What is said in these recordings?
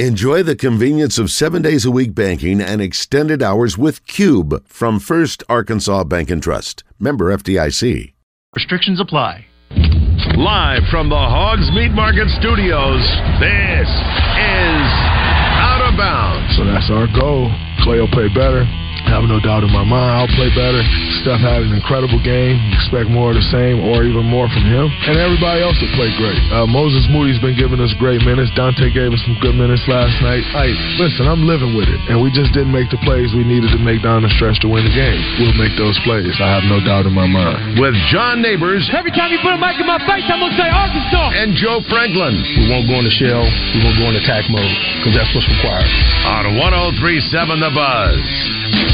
Enjoy the convenience of seven days a week banking and extended hours with Cube from First Arkansas Bank and Trust. Member FDIC. Restrictions apply. Live from the Hogs Meat Market Studios, this is Out of Bounds. So that's our goal. Klay will play better. I have no doubt in my mind I'll play better. Steph had an incredible game. Expect more of the same or even more from him. And everybody else will play great. Uh, Moses Moody's been giving us great minutes. Donte gave us some good minutes last night. Hey, listen, I'm living with it. And we just didn't make the plays we needed to make down the stretch to win the game. We'll make those plays. I have no doubt in my mind. With John Neighbors. Every time you put a mic in my face, I'm going to say Arkansas. And Joe Franklin. We won't go in the shell. We won't go in attack mode because that's what's required. On 1037 The Buzz.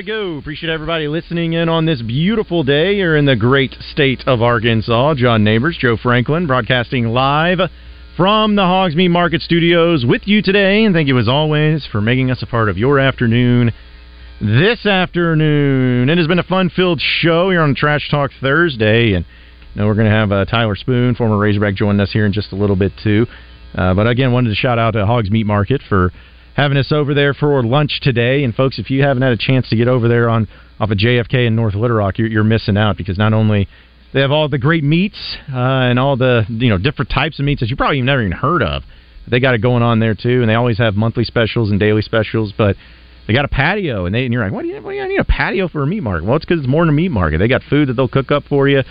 to go. Appreciate everybody listening in on this beautiful day here in the great state of Arkansas. John Neighbors, Joe Franklin, broadcasting live from the Hogs Meat Market Studios with you today. And thank you as always for making us a part of your afternoon this afternoon. It has been a fun filled show here on Trash Talk Thursday. And know, we're going to have uh, Tyler Spoon, former Razorback, joining us here in just a little bit too. Uh, but again, wanted to shout out to Hogs Meat Market for having us over there for lunch today. And folks, if you haven't had a chance to get over there on off of JFK in North Little Rock, you're, you're missing out because not only they have all the great meats uh, and all the you know different types of meats that you probably never even heard of. They got it going on there too, and they always have monthly specials and daily specials. But they got a patio, and they and you're like, what do you, what do you need a patio for a meat market? Well, it's because it's more than a meat market. They got food that they'll cook up for you,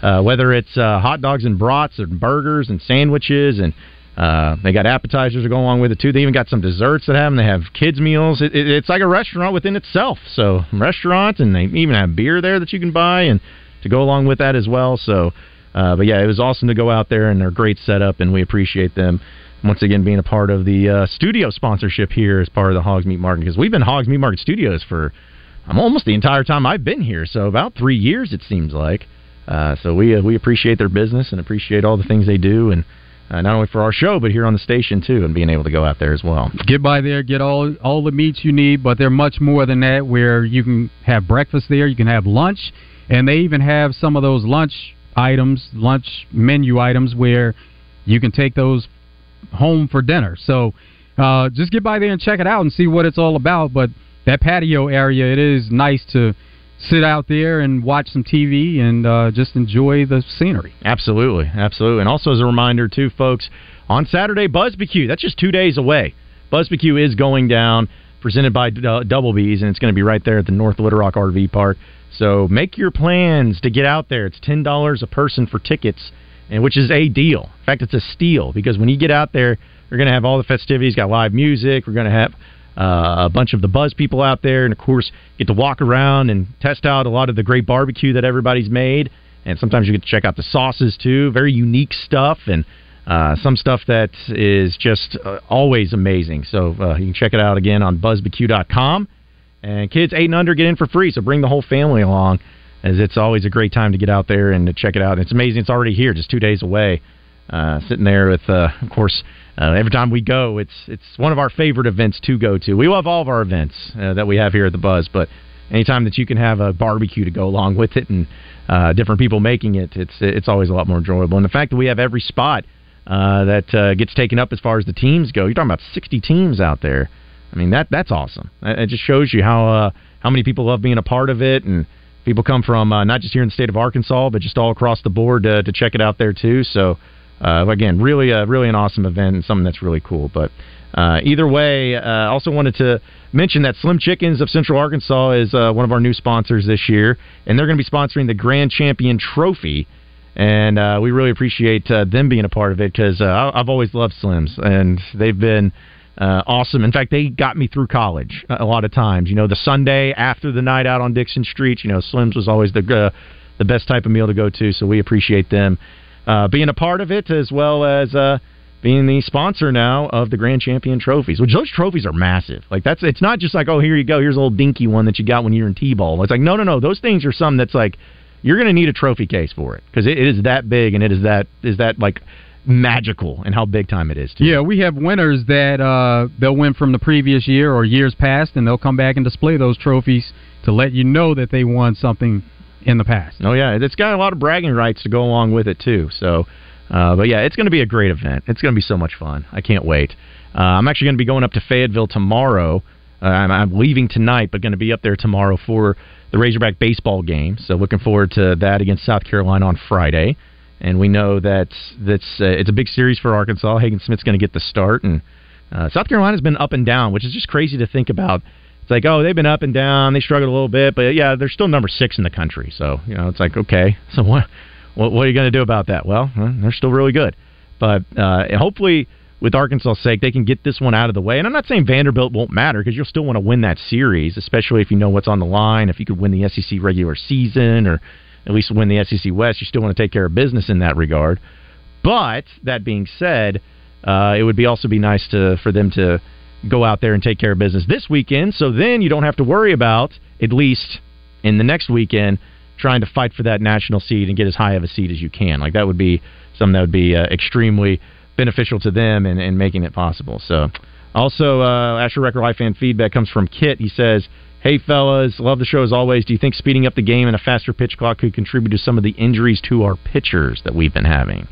uh, whether it's uh, hot dogs and brats and burgers and sandwiches and uh, they got appetizers to go along with it too. They even got some desserts that have them. They have kids meals. It, it, it's like a restaurant within itself. So restaurant, and they even have beer there that you can buy and to go along with that as well. So, uh, but yeah, it was awesome to go out there and they're great setup, and we appreciate them once again being a part of the uh, studio sponsorship here as part of the Hogs Meat Market because we've been Hogs Meat Market Studios for um, almost the entire time I've been here. So about three years it seems like. Uh, so we uh, we appreciate their business and appreciate all the things they do and uh, not only for our show, but here on the station too, and being able to go out there as well. Get by there, get all all the meats you need, but they're much more than that. Where you can have breakfast there, you can have lunch, and they even have some of those lunch items, lunch menu items, where you can take those home for dinner. So uh, just get by there and check it out and see what it's all about. But that patio area, it is nice to sit out there and watch some TV and uh, just enjoy the scenery. Absolutely, absolutely. And also as a reminder, too, folks, on Saturday, BuzzBQ, that's just two days away. BuzzBQ is going down, presented by uh, Double B's, and it's going to be right there at the North Little Rock RV Park. So make your plans to get out there. It's $10 a person for tickets, and which is a deal. In fact, it's a steal because when you get out there, you're going to have all the festivities, got live music, we're going to have uh, a bunch of the buzz people out there, and of course, get to walk around and test out a lot of the great barbecue that everybody's made. And sometimes you get to check out the sauces too, very unique stuff, and uh, some stuff that is just uh, always amazing. So uh, you can check it out again on buzzbq.com. And kids eight and under get in for free, so bring the whole family along, as it's always a great time to get out there and to check it out. It's amazing; it's already here, just two days away. Uh, sitting there with, uh, of course, uh, every time we go, it's it's one of our favorite events to go to. We love all of our events uh, that we have here at the Buzz, but anytime that you can have a barbecue to go along with it and uh, different people making it, it's it's always a lot more enjoyable. And the fact that we have every spot uh, that uh, gets taken up as far as the teams go, you're talking about 60 teams out there. I mean that that's awesome. It just shows you how uh, how many people love being a part of it, and people come from uh, not just here in the state of Arkansas, but just all across the board uh, to check it out there too. So uh, again, really, uh, really an awesome event and something that's really cool. But uh, either way, uh, also wanted to mention that Slim Chickens of Central Arkansas is uh, one of our new sponsors this year, and they're going to be sponsoring the Grand Champion Trophy. And uh, we really appreciate uh, them being a part of it because uh, I've always loved Slims, and they've been Uh, awesome. In fact, they got me through college a lot of times. You know, the Sunday after the night out on Dickson Street, you know, Slim's was always the uh, the best type of meal to go to. So we appreciate them uh, being a part of it as well as uh, being the sponsor now of the Grand Champion trophies. Which those trophies are massive. Like that's it's not just like oh here you go here's a little dinky one that you got when you're in t-ball. It's like no no no those things are some that's like you're going to need a trophy case for it because it, it is that big and it is that is that like magical and how big time it is. Too. Yeah, we have winners that uh, they'll win from the previous year or years past, and they'll come back and display those trophies to let you know that they won something in the past. Oh yeah, it's got a lot of bragging rights to go along with it too. So, uh, but yeah, it's going to be a great event. It's going to be so much fun. I can't wait. Uh, I'm actually going to be going up to Fayetteville tomorrow. Uh, I'm, I'm leaving tonight, but going to be up there tomorrow for the Razorback baseball game. So looking forward to that against South Carolina on Friday and we know that that's uh, it's a big series for Arkansas. Hagen Smith's going to get the start, and uh, South Carolina's been up and down, which is just crazy to think about. It's like, oh, they've been up and down. They struggled a little bit, but yeah, they're still number six in the country. So you know, it's like, okay, so what? What, what are you going to do about that? Well, they're still really good, but uh, hopefully. With Arkansas' sake, they can get this one out of the way. And I'm not saying Vanderbilt won't matter because you'll still want to win that series, especially if you know what's on the line. If you could win the SEC regular season, or at least win the SEC West, you still want to take care of business in that regard. But that being said, uh, it would be also be nice to for them to go out there and take care of business this weekend. So then you don't have to worry about at least in the next weekend trying to fight for that national seed and get as high of a seed as you can. Like that would be something that would be uh, extremely beneficial to them and, and making it possible. So also, uh, Asher Record Life fan feedback comes from Kit. He says Hey, fellas, love the show as always. Do you think speeding up the game and a faster pitch clock could contribute to some of the injuries to our pitchers that we've been having?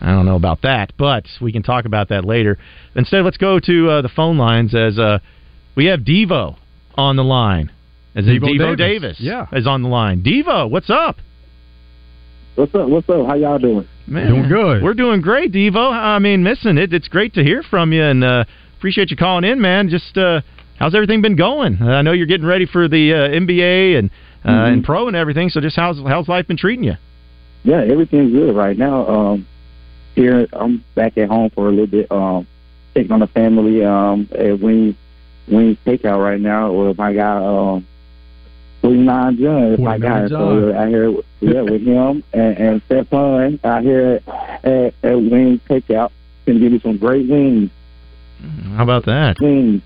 I don't know about that, but we can talk about that later. Instead, let's go to uh, the phone lines as uh, we have Devo on the line. As Devo, Devo Davis. Davis, yeah, is on the line. Devo, what's up? What's up? What's up? How y'all doing? Man, doing good. We're doing great, Devo. I mean, missing it. It's great to hear from you, and uh, appreciate you calling in, man. Just uh, how's everything been going? I know you're getting ready for the uh, NBA and uh, mm-hmm. and pro and everything. So just how's how's life been treating you? Yeah, everything's good right now. Um, here I'm back at home for a little bit. Um, taking on the family um, at Wings Wings Takeout right now with my guy um, 49 John. my guy. So out here, yeah, with him and, and Stefan out here at, at Wings Takeout. Gonna give you some great wings. How about that? Wings.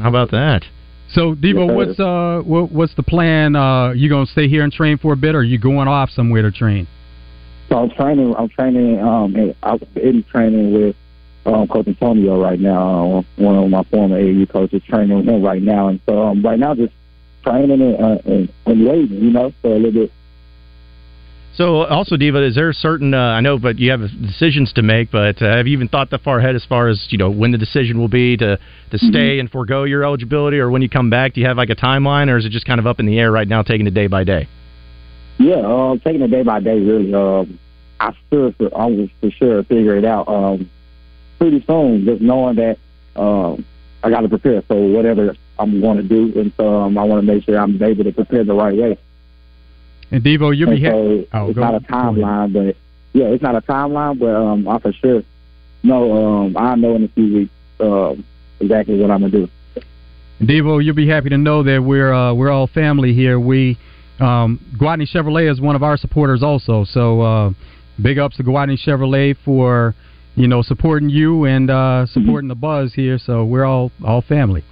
How about that? So, Devo, yes, what's uh, what, what's the plan? Uh, you gonna stay here and train for a bit, or are you going off somewhere to train? So I'm training. I'm training. Um, I'm in training with um, Coach Antonio right now. Uh, one of my former AAU coaches training with him right now, and so um, right now just training and, uh, and, and waiting, you know, for a little bit so, also, Devo, is there a certain? Uh, I know, but you have decisions to make. But uh, have you even thought that far ahead as far as you know when the decision will be to to stay mm-hmm. and forego your eligibility, or when you come back? Do you have like a timeline, or is it just kind of up in the air right now, taking it day by day? Yeah, um, taking it day by day. Really, um, I sure for I was for sure figure it out um, pretty soon. Just knowing that um, I got to prepare for whatever I'm going to do, and so um, I want to make sure I'm able to prepare the right way. And Devo, you'll be so oh, it's not a timeline, but yeah, it's not a timeline, but um, I for sure know um, I know in a few weeks um, exactly what I'm gonna do. Devo, you'll be happy to know that we're uh, we're all family here. We um, Gwatney Chevrolet is one of our supporters also. So uh, big ups to Gwatney Chevrolet for you know supporting you and uh, mm-hmm. supporting mm-hmm. the buzz here. So we're all all family.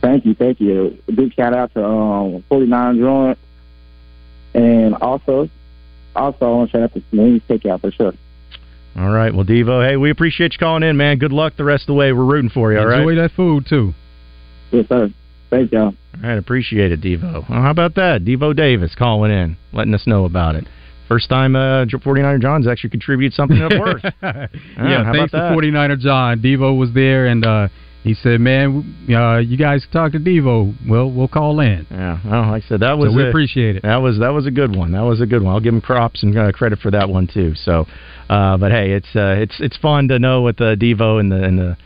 Thank you, thank you. A big shout out to um, 49 Joint and also, also I want to shout out to Wings Takeout for sure. All right. Well, Devo, hey, we appreciate you calling in, man. Good luck the rest of the way. We're rooting for you, all Enjoy right? that food, too. Yes, sir. Thank y'all. All right. Appreciate it, Devo. Well, how about that? Devo Davis calling in, letting us know about it. First time uh, 49er John's actually contributed something of worth. yeah, yeah thanks to 49er John. Devo was there, and uh, he said, "Man, uh, you guys talk to Devo. We'll we'll call in." Yeah, well, like I said, that was so we a, appreciate it. That was that was a good one. That was a good one. I'll give him props and uh, credit for that one too. So, uh, but hey, it's uh, it's it's fun to know with uh, Devo and the and the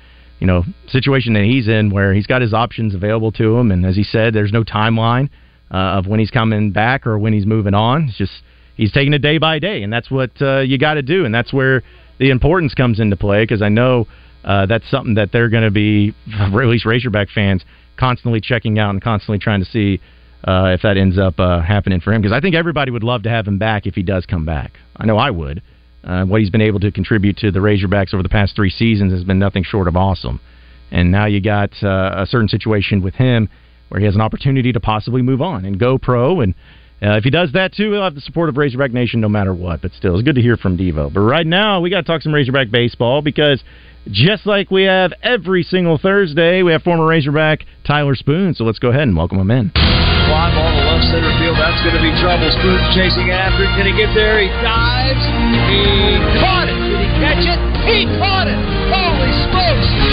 you know situation that he's in, where he's got his options available to him, and as he said, there's no timeline uh, of when he's coming back or when he's moving on. It's just he's taking it day by day, and that's what uh, you got to do, and that's where the importance comes into play because I know uh, that's something that they're going to be, at least Razorback fans, constantly checking out and constantly trying to see uh, if that ends up uh, happening for him. Because I think everybody would love to have him back if he does come back. I know I would. Uh, what he's been able to contribute to the Razorbacks over the past three seasons has been nothing short of awesome. And now you got uh, a certain situation with him where he has an opportunity to possibly move on and go pro. And uh, if he does that too, he'll have the support of Razorback Nation no matter what. But still, it's good to hear from Devo. But right now, we got to talk some Razorback baseball because just like we have every single Thursday, we have former Razorback Tyler Spoon. So let's go ahead and welcome him in. Fly ball to left center field. That's going to be trouble. Spoon chasing after. Can he get there? He dives. He caught it. Did he catch it? He caught it. Holy smokes.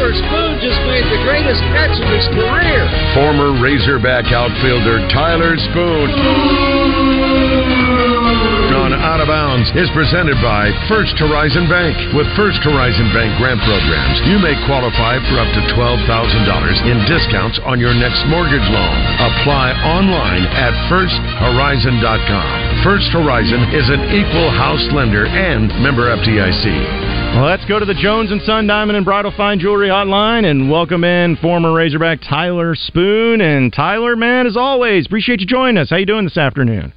Tyler Spoon just made the greatest catch of his career. Former Razorback outfielder Tyler Spoon. Out of Bounds is presented by First Horizon Bank. With First Horizon Bank grant programs, you may qualify for up to $12,000 in discounts on your next mortgage loan. Apply online at firsthorizon.com. First Horizon is an equal house lender and member FDIC. Well, let's go to the Jones and Son Diamond and Bridal Fine Jewelry Hotline and welcome in former Razorback Tyler Spoon. And Tyler, man, as always, appreciate you joining us. How you doing this afternoon?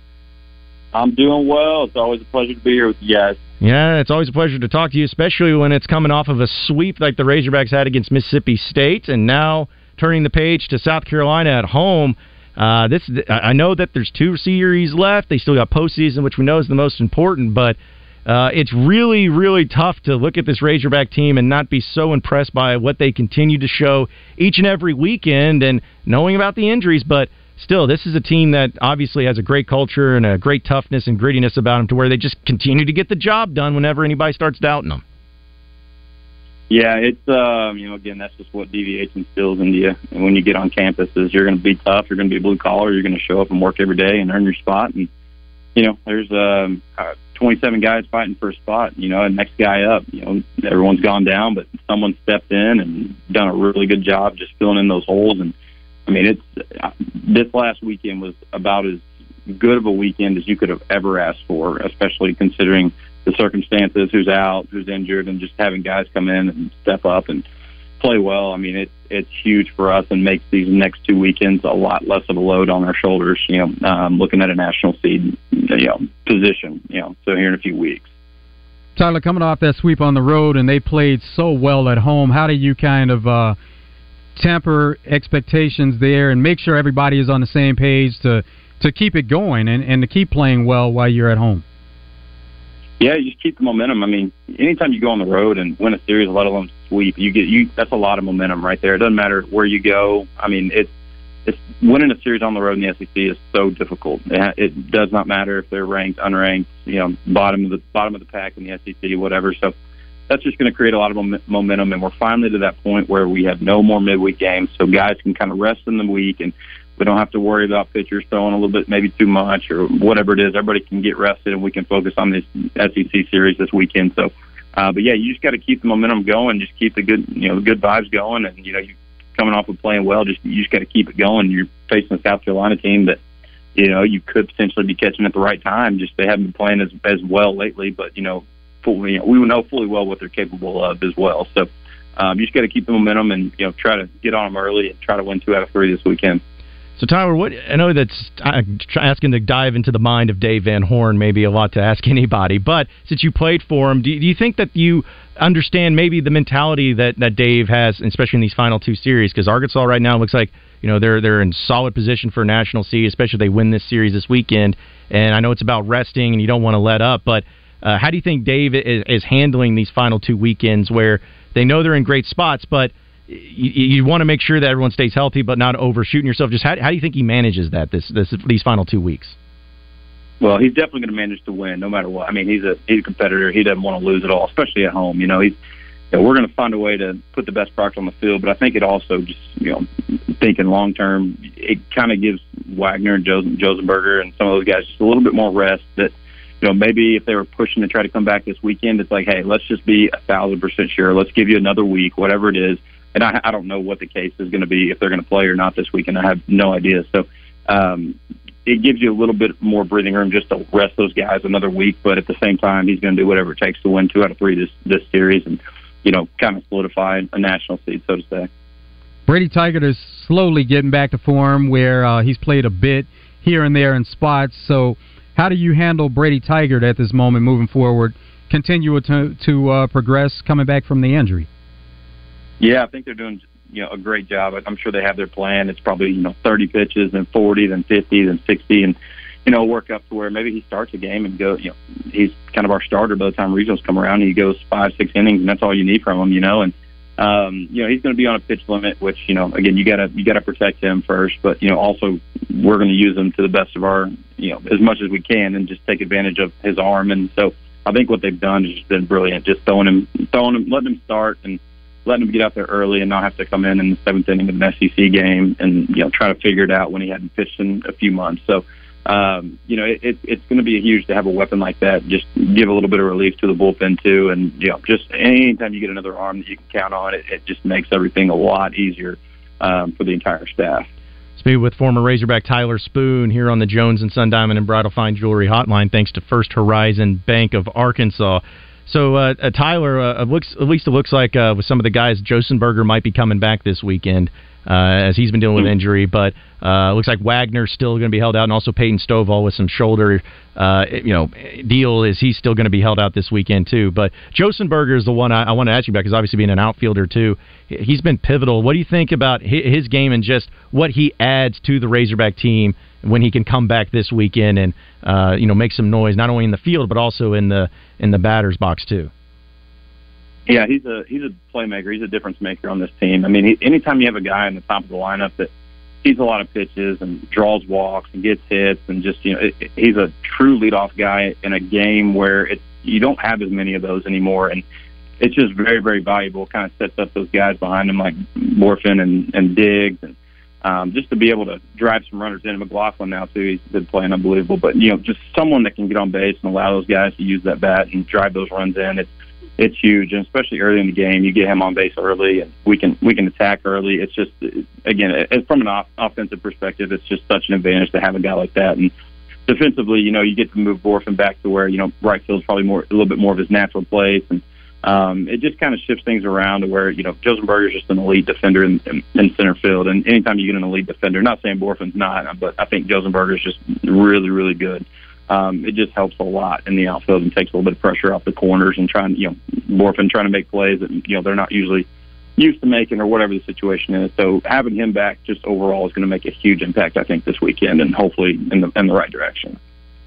I'm doing well. It's always a pleasure to be here with you guys. Yeah, it's always a pleasure to talk to you, especially when it's coming off of a sweep like the Razorbacks had against Mississippi State, and now turning the page to South Carolina at home. Uh, this I know that there's two series left. They still got postseason, which we know is the most important, but uh, it's really, really tough to look at this Razorback team and not be so impressed by what they continue to show each and every weekend and knowing about the injuries. But still, this is a team that obviously has a great culture and a great toughness and grittiness about them to where they just continue to get the job done whenever anybody starts doubting them. Yeah, it's um, you know again that's just what DVH instills into you. And when you get on campus, is you're going to be tough, you're going to be blue collar, you're going to show up and work every day and earn your spot. And you know, there's um, uh, 27 guys fighting for a spot. You know, and next guy up. You know, everyone's gone down, but someone stepped in and done a really good job just filling in those holes. And I mean, it's this last weekend was about as good of a weekend as you could have ever asked for, especially considering the circumstances, who's out, who's injured, and just having guys come in and step up and play well. I mean, it, it's huge for us and makes these next two weekends a lot less of a load on our shoulders. You know, um, looking at a national seed, you know, position. You know, so here in a few weeks. Tyler, coming off that sweep on the road and they played so well at home, how do you kind of uh, temper expectations there and make sure everybody is on the same page to to keep it going and, and to keep playing well while you're at home? Yeah, you just keep the momentum. I mean, anytime you go on the road and win a series, let alone sweep, you get you. That's a lot of momentum right there. It doesn't matter where you go. I mean, it's it's winning a series on the road in the SEC is so difficult. It, it does not matter if they're ranked, unranked, you know, bottom of the bottom of the pack in the SEC, whatever. So that's just going to create a lot of momentum, and we're finally to that point where we have no more midweek games, so guys can kind of rest in the week and we don't have to worry about pitchers throwing a little bit, maybe too much or whatever it is. Everybody can get rested, and we can focus on this SEC series this weekend. So, uh, but yeah, you just got to keep the momentum going, just keep the good, you know, the good vibes going, and you know, you coming off of playing well, just you just got to keep it going. You're facing a South Carolina team that, you know, you could potentially be catching at the right time. Just they haven't been playing as as well lately, but you know, fully, you know, we know fully well what they're capable of as well. So. Um, you just got to keep the momentum and you know try to get on them early and try to win two out of three this weekend. So Tyler, what I know that's asking to dive into the mind of Dave Van Horn may be a lot to ask anybody, but since you played for him, do, do you think that you understand maybe the mentality that, that Dave has, especially in these final two series? Because Arkansas right now looks like you know they're they're in solid position for national seed, especially if they win this series this weekend. And I know it's about resting and you don't want to let up, but uh, how do you think Dave is, is handling these final two weekends where they know they're in great spots, but you, you want to make sure that everyone stays healthy, but not overshooting yourself. Just how, how do you think he manages that this, this these final two weeks? Well, he's definitely going to manage to win, no matter what. I mean, he's a he's a competitor. He doesn't want to lose at all, especially at home. You know, he's you know, we're going to find a way to put the best product on the field. But I think it also just you know thinking long term, it kind of gives Wegner and Josenberger and some of those guys just a little bit more rest. That you know maybe if they were pushing to try to come back this weekend, it's like, hey, let's just be a thousand percent sure. Let's give you another week, whatever it is and I, I don't know what the case is going to be if they're going to play or not this weekend. I have no idea. So um, it gives you a little bit more breathing room just to rest those guys another week. But at the same time, he's going to do whatever it takes to win two out of three this this series. And you know, kind of solidify a national seed, so to say. Brady Tygart is slowly getting back to form where uh, he's played a bit here and there in spots. So, how do you handle Brady Tygart at this moment moving forward? Continue to to uh, progress coming back from the injury. Yeah, I think they're doing you know a great job. I'm sure they have their plan. It's probably you know 30 pitches, then 40, then 50, then 60, and you know work up to where maybe he starts a game and go. You know, he's kind of our starter by the time regionals come around. And he goes five, six innings, and that's all you need from him. You know, and um, you know he's going to be on a pitch limit, which you know again you gotta you gotta protect him first, but you know also we're going to use him to the best of our you know as much as we can and just take advantage of his arm. And so I think what they've done has been brilliant, just throwing him, throwing him, letting him start and letting him get out there early and not have to come in in the seventh inning of an SEC game and you know try to figure it out when he hadn't pitched in a few months. So um, you know it, it's going to be huge to have a weapon like that. Just give a little bit of relief to the bullpen too, and you know just anytime you get another arm that you can count on, it, it just makes everything a lot easier um, for the entire staff. Speaking with former Razorback Tyler Spoon here on the Jones and Son Diamond and Bridal Fine Jewelry Hotline, thanks to First Horizon Bank of Arkansas. So uh, uh, Tyler, uh, looks at least it looks like uh, with some of the guys, Josenberger might be coming back this weekend uh, as he's been dealing with injury, but uh, looks like Wegner's still going to be held out, and also Peyton Stovall with some shoulder, uh, you know, deal is he's still going to be held out this weekend too. But Josenberger is the one I, I want to ask you about because obviously being an outfielder too, he's been pivotal. What do you think about his game and just what he adds to the Razorback team? when he can come back this weekend and uh, you know make some noise not only in the field but also in the in the batter's box too. Yeah, he's a he's a playmaker. He's a difference maker on this team. I mean, he, anytime you have a guy in the top of the lineup that sees a lot of pitches and draws walks and gets hits and just you know it, it, he's a true leadoff guy in a game where it's you don't have as many of those anymore and it's just very very valuable. Kind of sets up those guys behind him like Bohrofen and and Diggs and um, just to be able to drive some runners in. McLaughlin now too, he's been playing unbelievable. But you know, just someone that can get on base and allow those guys to use that bat and drive those runs in. It's it's huge, and especially early in the game, you get him on base early, and we can we can attack early. It's just again, it, from an off, offensive perspective, it's just such an advantage to have a guy like that. And defensively, you know, you get to move Bohrofen back to where you know right field's probably more a little bit more of his natural place, and um, it just kind of shifts things around to where you know Josenberger is just an elite defender in, in, in center field, and anytime you get an elite defender, not saying Bohrofen's not, but I think Josenberger is just really really good. Um, it just helps a lot in the outfield and takes a little bit of pressure off the corners and trying you know Bohrofen trying to make plays that you know they're not usually used to making or whatever the situation is. So having him back just overall is going to make a huge impact, I think, this weekend and hopefully in the in the right direction.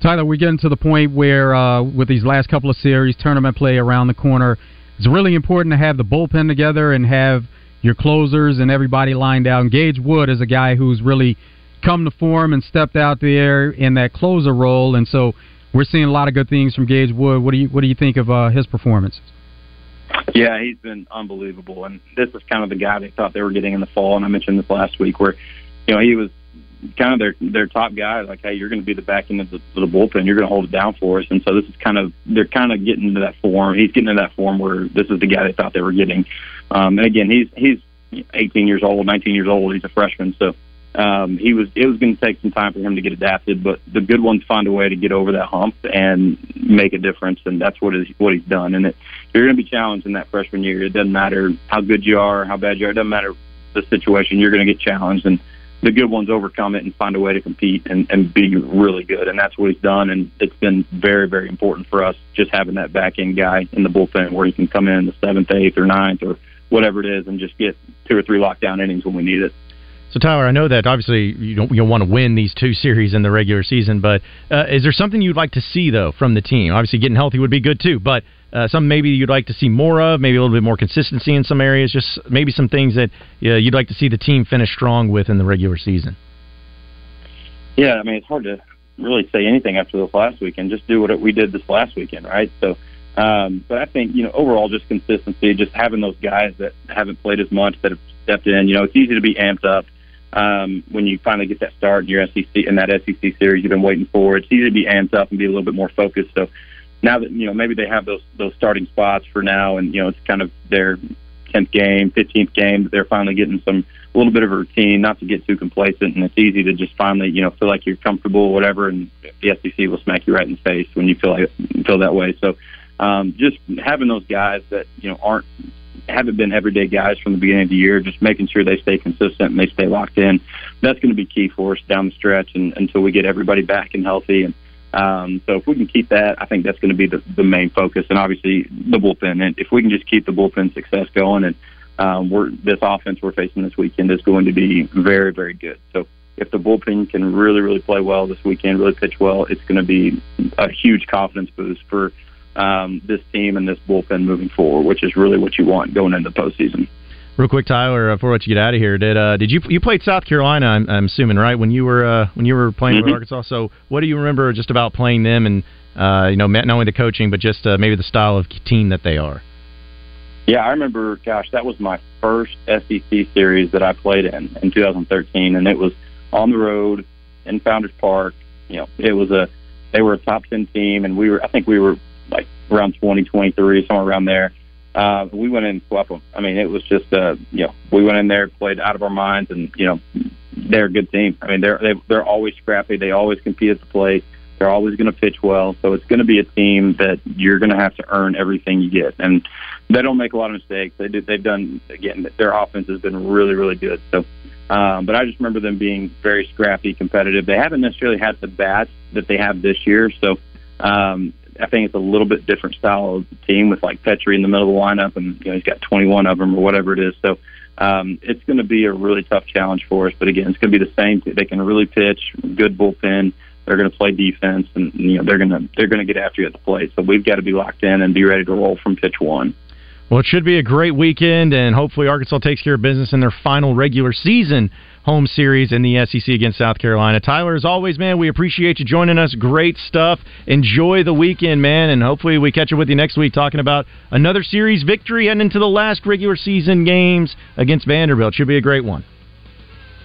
Tyler, we're getting to the point where, uh, with these last couple of series, tournament play around the corner, it's really important to have the bullpen together and have your closers and everybody lined out. And Gage Wood is a guy who's really come to form and stepped out there in that closer role, and so we're seeing a lot of good things from Gage Wood. What do you what do you think of uh, his performance? Yeah, he's been unbelievable, and this is kind of the guy they thought they were getting in the fall. And I mentioned this last week, where you know he was kind of their their top guy. Like, hey, you're going to be the back end of the, the bullpen. You're going to hold it down for us. And so this is kind of they're kind of getting into that form. He's getting into that form where this is the guy they thought they were getting. Um, and again, he's he's 18 years old, 19 years old. He's a freshman, so um, he was it was going to take some time for him to get adapted. But the good ones find a way to get over that hump and make a difference, and that's what is what he's done. And it, you're going to be challenged in that freshman year. It doesn't matter how good you are, how bad you are. It doesn't matter the situation. You're going to get challenged and the good ones overcome it and find a way to compete and, and be really good. And that's what he's done. And it's been very, very important for us just having that back end guy in the bullpen where he can come in the seventh, eighth, or ninth, or whatever it is, and just get two or three lockdown innings when we need it. So Tyler, I know that obviously you don't you want to win these two series in the regular season, but uh, is there something you'd like to see though from the team? Obviously, getting healthy would be good too, but uh, some maybe you'd like to see more of, maybe a little bit more consistency in some areas, just maybe some things that uh, you'd like to see the team finish strong with in the regular season. Yeah, I mean it's hard to really say anything after this last weekend. Just do what we did this last weekend, right? So, um, but I think you know overall just consistency, just having those guys that haven't played as much that have stepped in. You know, it's easy to be amped up um, when you finally get that start in your SEC in that SEC series you've been waiting for. It's easy to be amped up and be a little bit more focused. So now that you know maybe they have those those starting spots for now, and you know it's kind of their tenth game, fifteenth game they're finally getting some a little bit of a routine, not to get too complacent, and it's easy to just finally you know feel like you're comfortable, or whatever, and the SEC will smack you right in the face when you feel like feel that way. So um, just having those guys that you know aren't haven't been everyday guys from the beginning of the year. Just making sure they stay consistent and they stay locked in. That's going to be key for us down the stretch and until we get everybody back and healthy. And um, so if we can keep that, I think that's going to be the, the main focus. And obviously the bullpen. And if we can just keep the bullpen success going, and um, we're this offense we're facing this weekend is going to be very very good. So if the bullpen can really, really play well this weekend, really pitch well, it's going to be a huge confidence boost for um, this team and this bullpen moving forward, which is really what you want going into the postseason. Real quick, Tyler, before you get out of here, did uh, did you you played South Carolina? I'm, I'm assuming right when you were uh, when you were playing mm-hmm. with Arkansas. So, what do you remember just about playing them and uh, you know not only the coaching but just uh, maybe the style of team that they are? Yeah, I remember. Gosh, that was my first SEC series that I played in in 2013, and it was on the road in Founders Park. You know, it was a they were a top ten team, and we were I think we were like around 20, 23, somewhere around there. Uh, we went in and swept them. I mean, it was just uh, you know we went in there, played out of our minds, and you know they're a good team. I mean, they're they, they're always scrappy. They always compete at the plate. They're always going to pitch well. So it's going to be a team that you're going to have to earn everything you get. And they don't make a lot of mistakes. They do. They've done again. Their offense has been really, really good. So um, but I just remember them being very scrappy, competitive. They haven't necessarily had the bats that they have this year, so um, I think it's a little bit different style of team with like Petry in the middle of the lineup, and you know he's got 21 of them or whatever it is. So um, it's going to be a really tough challenge for us. But again, it's going to be the same. They can really pitch, good bullpen. They're going to play defense, and you know they're going to they're going to get after you at the plate. So we've got to be locked in and be ready to roll from pitch one. Well, it should be a great weekend, and hopefully Arkansas takes care of business in their final regular season home series in the SEC against South Carolina. Tyler, as always, man, we appreciate you joining us. Great stuff. Enjoy the weekend, man, and hopefully we catch up with you next week talking about another series victory and into the last regular season games against Vanderbilt. Should be a great one.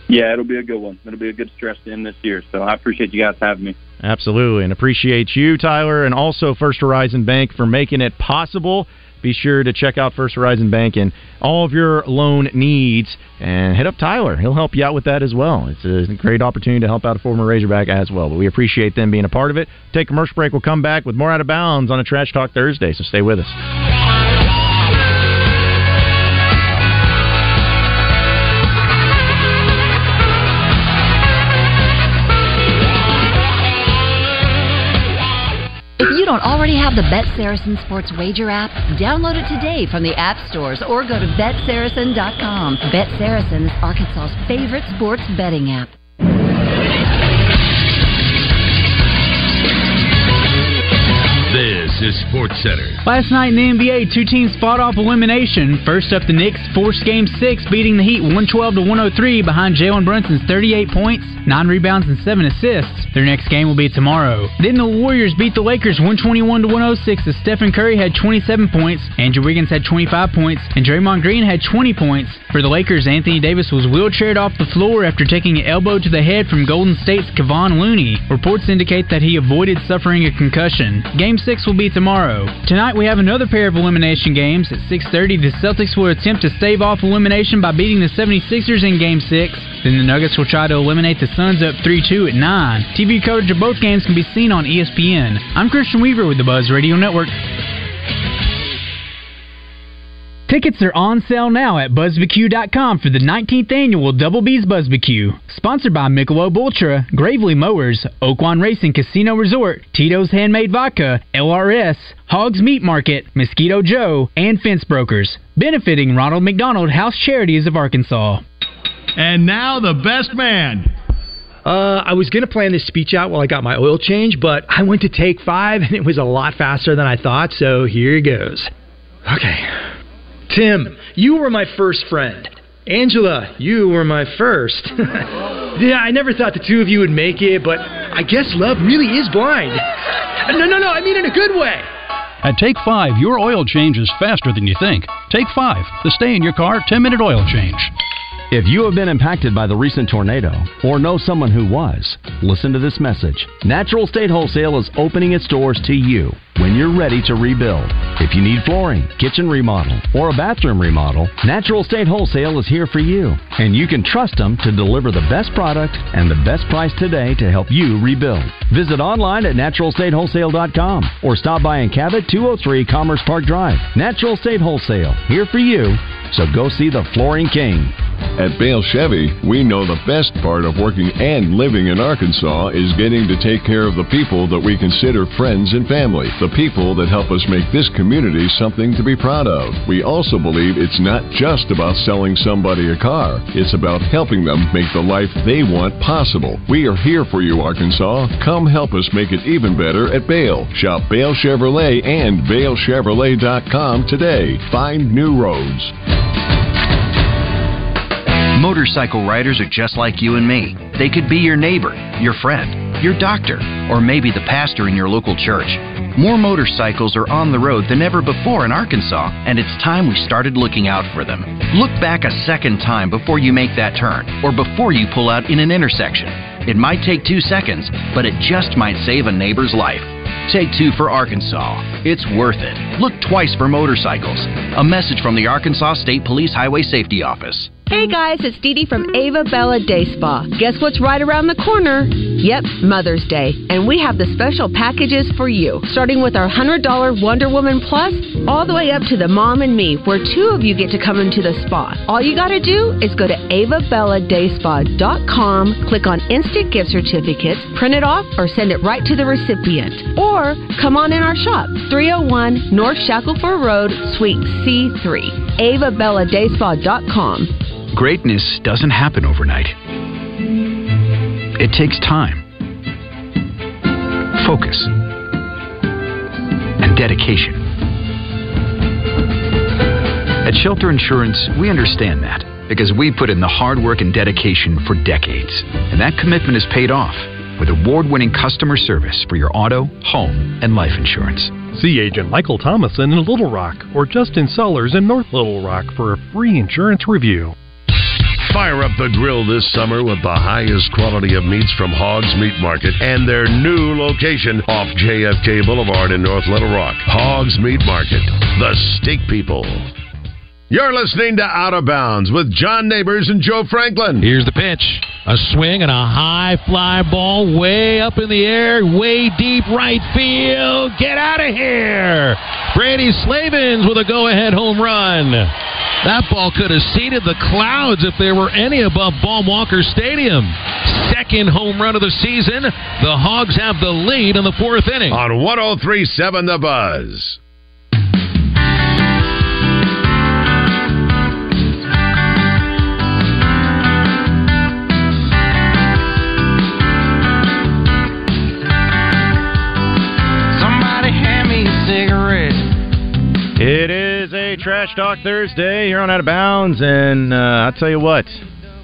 Yeah, it'll be a good one. It'll be a good stretch to end this year. So I appreciate you guys having me. Absolutely, and appreciate you, Tyler, and also First Horizon Bank for making it possible be sure to check out First Horizon Bank and all of your loan needs and hit up Tyler. He'll help you out with that as well. It's a great opportunity to help out a former Razorback as well. But we appreciate them being a part of it. Take a commercial break. We'll come back with more out of bounds on a Trash Talk Thursday, so stay with us. Don't already have the Bet Saracen Sports Wager app, download it today from the app stores or go to betsaracen.com. Bet Saracen is Arkansas's favorite sports betting app. Is Sports Center. Last night in the NBA, two teams fought off elimination. First up, the Knicks forced Game Six, beating the Heat 112 to 103 behind Jalen Brunson's 38 points, nine rebounds, and seven assists. Their next game will be tomorrow. Then the Warriors beat the Lakers 121 to 106 as Stephen Curry had 27 points, Andrew Wiggins had 25 points, and Draymond Green had 20 points. For the Lakers, Anthony Davis was wheelchaired off the floor after taking an elbow to the head from Golden State's Kevon Looney. Reports indicate that he avoided suffering a concussion. Game 6 will be tomorrow. Tonight we have another pair of elimination games. At 6.30, the Celtics will attempt to stave off elimination by beating the 76ers in Game 6. Then the Nuggets will try to eliminate the Suns up 3-2 at 9. TV coverage of both games can be seen on ESPN. I'm Christian Weaver with the Buzz Radio Network. Tickets are on sale now at BuzzBQ.com for the 19th annual Double B's BuzzBQ. Sponsored by Michelob Ultra, Gravely Mowers, Oaklawn Racing Casino Resort, Tito's Handmade Vodka, LRS, Hogs Meat Market, Mosquito Joe, and Fence Brokers. Benefiting Ronald McDonald House Charities of Arkansas. And now the best man. Uh, I was going to plan this speech out while I got my oil change, but I went to take five and it was a lot faster than I thought, so here it goes. Okay. Tim, you were my first friend. Angela, you were my first. yeah, I never thought the two of you would make it, but I guess love really is blind. No, no, no, I mean in a good way. At Take 5, your oil change is faster than you think. Take 5, the stay in your car 10 minute oil change. If you have been impacted by the recent tornado or know someone who was, listen to this message. Natural State Wholesale is opening its doors to you when you're ready to rebuild. If you need flooring, kitchen remodel, or a bathroom remodel, Natural State Wholesale is here for you. And you can trust them to deliver the best product and the best price today to help you rebuild. Visit online at naturalstatewholesale.com or stop by in Cabot 203 Commerce Park Drive. Natural State Wholesale, here for you. So go see the Flooring King. At Bale Chevy, we know the best part of working and living in Arkansas is getting to take care of the people that we consider friends and family, the people that help us make this community something to be proud of. We also believe it's not just about selling somebody a car, it's about helping them make the life they want possible. We are here for you, Arkansas. Come help us make it even better at Bale. Shop Bale Chevrolet and BaleChevrolet.com today. Find new roads. Motorcycle riders are just like you and me. They could be your neighbor, your friend, your doctor, or maybe the pastor in your local church. More motorcycles are on the road than ever before in Arkansas, and it's time we started looking out for them. Look back a second time before you make that turn, or before you pull out in an intersection. It might take two seconds, but it just might save a neighbor's life. Take two for Arkansas. It's worth it. Look twice for motorcycles. A message from the Arkansas State Police Highway Safety Office. Hey guys, it's Dee Dee from Ava Bella Day Spa. Guess what's right around the corner? Yep, Mother's Day. And we have the special packages for you, starting with our $100 Wonder Woman Plus, all the way up to the Mom and Me, where two of you get to come into the spa. All you gotta do is go to avabelladayspa.com, click on Instant Gift Certificates, print it off, or send it right to the recipient. Or come on in our shop, 301 North Shackleford Road, Suite C3. avabelladayspa.com. Greatness doesn't happen overnight. It takes time, focus, and dedication. At Shelter Insurance, we understand that because we put in the hard work and dedication for decades. And that commitment is paid off with award winning customer service for your auto, home, and life insurance. See Agent Michael Thomason in Little Rock or Justin Sellers in North Little Rock for a free insurance review. Fire up the grill this summer with the highest quality of meats from Hogs Meat Market and their new location off JFK Boulevard in North Little Rock. Hogs Meat Market, the steak people. You're listening to Out of Bounds with John Neighbors and Joe Franklin. Here's the pitch. A swing and a high fly ball way up in the air, way deep right field. Get out of here. Brady Slavens with a go ahead home run. That ball could have seeded the clouds if there were any above Baum Walker Stadium. Second home run of the season. The Hogs have the lead in the fourth inning. On 1037 The Buzz. Somebody hand me a cigarette. It is a Trash Talk Thursday here on Out of Bounds, and uh, I'll tell you what,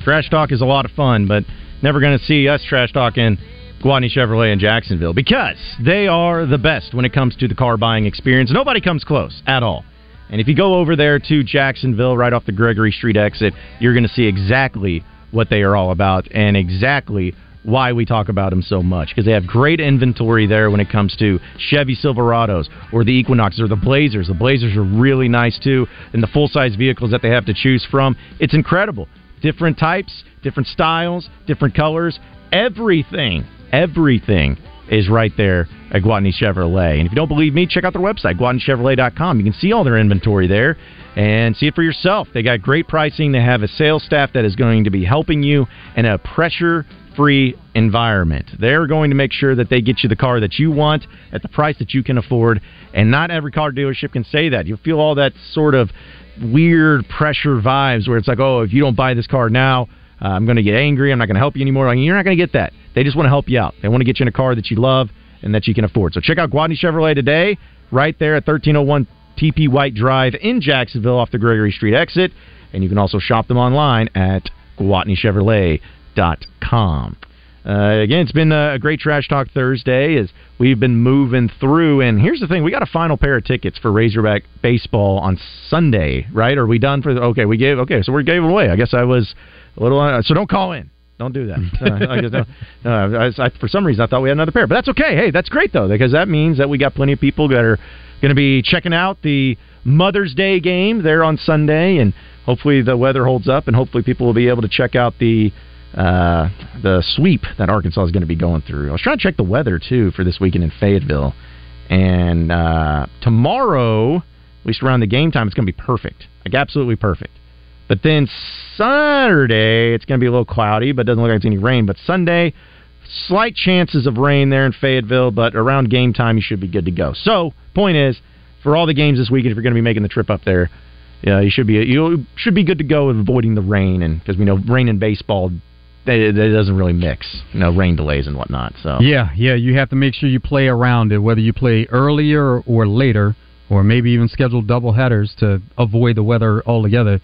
Trash Talk is a lot of fun, but never going to see us trash talking Gwatney Chevrolet in Jacksonville because they are the best when it comes to the car buying experience. Nobody comes close at all. And if you go over there to Jacksonville, right off the Gregory Street exit, you're going to see exactly what they are all about and exactly why we talk about them so much because they have great inventory there when it comes to Chevy Silverados or the Equinoxes or the Blazers. The Blazers are really nice too, and the full size vehicles that they have to choose from. It's incredible. Different types, different styles, different colors, everything, everything is right there at Gwatney Chevrolet. And if you don't believe me, check out their website, GwatneyChevrolet.com. You can see all their inventory there and see it for yourself. They got great pricing. They have a sales staff that is going to be helping you and a pressure free environment. They're going to make sure that they get you the car that you want at the price that you can afford. And not every car dealership can say that. You'll feel all that sort of weird pressure vibes where it's like, oh, if you don't buy this car now, uh, I'm going to get angry. I'm not going to help you anymore. Like, you're not going to get that. They just want to help you out. They want to get you in a car that you love and that you can afford. So check out Gwatney Chevrolet today, right there at 1301 TP White Drive in Jacksonville off the Gregory Street exit. And you can also shop them online at GwatneyChevrolet.com. Uh, again, it's been a great Trash Talk Thursday as we've been moving through. And here's the thing: we got a final pair of tickets for Razorback baseball on Sunday, right? Are we done for? The, okay, we gave. Okay, so we gave them away. I guess I was a little. Uh, so don't call in. Don't do that. Uh, I just don't- uh, I, I, for some reason, I thought we had another pair, but that's okay. Hey, that's great though because that means that we got plenty of people that are going to be checking out the Mother's Day game there on Sunday, and hopefully the weather holds up, and hopefully people will be able to check out the uh, the sweep that Arkansas is going to be going through. I was trying to check the weather too for this weekend in Fayetteville, and uh, tomorrow, at least around the game time, it's going to be perfect, like absolutely perfect. But then Saturday, it's going to be a little cloudy, but doesn't look like it's any rain. But Sunday, slight chances of rain there in Fayetteville, but around game time, you should be good to go. So, point is, for all the games this weekend, if you're going to be making the trip up there, yeah, you should be you should be good to go avoiding the rain, and because we know rain in baseball, that that doesn't really mix. You know, rain delays and whatnot. So Yeah, yeah, you have to make sure you play around it, whether you play earlier or later, or maybe even schedule double headers to avoid the weather altogether.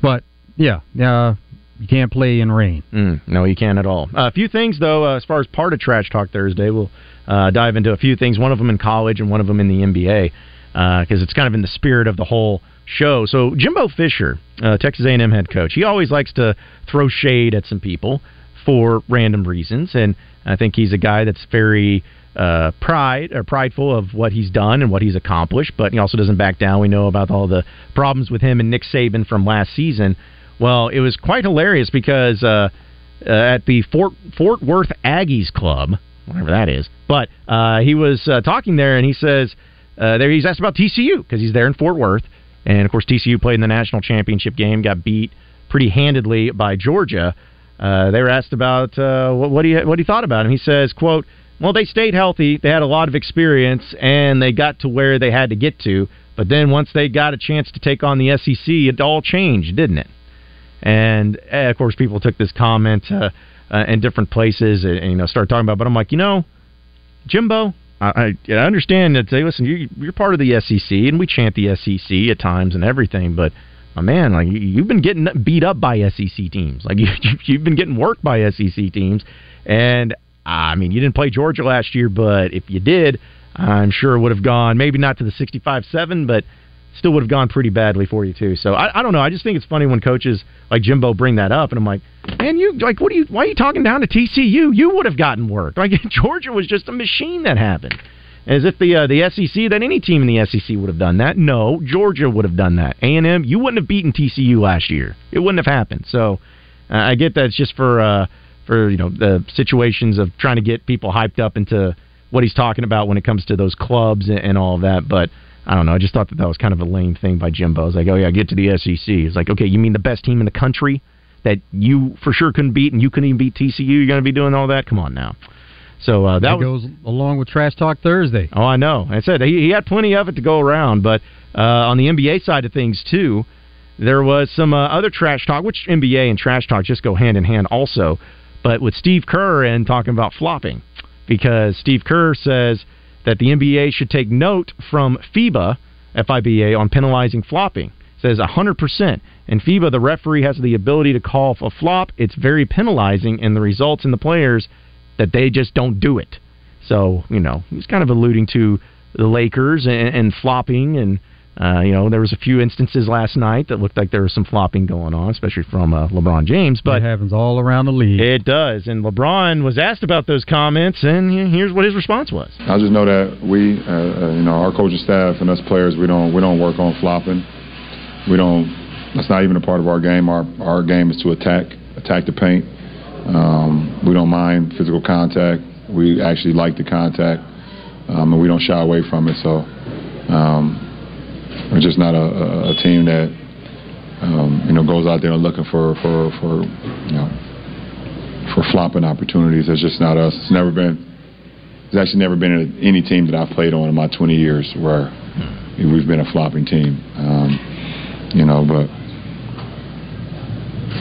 But yeah, uh, you can't play in rain. Mm, no, you can't at all. Uh, a few things, though, uh, as far as part of Trash Talk Thursday, we'll uh, dive into a few things. One of them in college and one of them in the NBA, because it's kind of in the spirit of the whole show. So Jimbo Fisher, uh, Texas A&M head coach, he always likes to throw shade at some people for random reasons, and I think he's a guy that's very uh, pride or prideful of what he's done and what he's accomplished, but he also doesn't back down. We know about all the problems with him and Nick Saban from last season. Well, it was quite hilarious because uh, uh, at the Fort Fort Worth Aggies Club, whatever that is, but uh, he was uh, talking there and he says uh, there he's asked about TCU because he's there in Fort Worth, and of course TCU played in the national championship game, got beat pretty handedly by Georgia. Uh, they were asked about uh, what, what he what he thought about him. He says, "quote Well, they stayed healthy. They had a lot of experience, and they got to where they had to get to. But then once they got a chance to take on the SEC, it all changed, didn't it?" And eh, of course, people took this comment uh, uh, in different places and, and you know started talking about. it. But I'm like, you know, Jimbo, I, I, understand that. Say, listen, you, you're part of the SEC, and we chant the SEC at times and everything, but my man, like you- you've been getting beat up by SEC teams. Like you, you've been getting worked by SEC teams, and I mean, you didn't play Georgia last year, but if you did, I'm sure it would have gone maybe not to the 65-7, but still would have gone pretty badly for you too. So I, I don't know. I just think it's funny when coaches like Jimbo bring that up, and I'm like, man, you like, what are you? Why are you talking down to TCU? You would have gotten work. Like Georgia was just a machine that happened. As if the uh, the SEC, that any team in the SEC would have done that. No, Georgia would have done that. A and M, you wouldn't have beaten TCU last year. It wouldn't have happened. So uh, I get that it's just for uh, for you know the situations of trying to get people hyped up into what he's talking about when it comes to those clubs and, and all of that. But I don't know. I just thought that that was kind of a lame thing by Jimbo. It's like, oh yeah, get to the SEC. It's like, okay, you mean the best team in the country that you for sure couldn't beat, and you couldn't even beat TCU? You're going to be doing all that? Come on now. So uh, that, That, was, goes along with Trash Talk Thursday. Oh, I know. I said he, he had plenty of it to go around, but uh, on the NBA side of things too, there was some uh, other trash talk, which NBA and trash talk just go hand in hand also. But with Steve Kerr and talking about flopping, because Steve Kerr says that the NBA should take note from FIBA, FIBA, on penalizing flopping. Says 100%. And FIBA, the referee has the ability to call a flop. It's very penalizing, and the results in the players that they just don't do it. So, you know, he's kind of alluding to the Lakers and, and flopping. And, uh, you know, there was a few instances last night that looked like there was some flopping going on, especially from uh, LeBron James. But it happens all around the league. It does. And LeBron was asked about those comments, and here's what his response was. I just know that we, uh, uh, you know, our coaching staff and us players, we don't we don't work on flopping. We don't. That's not even a part of our game. Our our game is to attack, attack the paint. Um, we don't mind physical contact. We actually like the contact, um, and we don't shy away from it. So um, we're just not a, a, a team that um, you know goes out there and looking for for for you know for flopping opportunities. It's just not us. It's never been. It's actually never been any team that I've played on in my 20 years where we've been a flopping team. Um, you know, but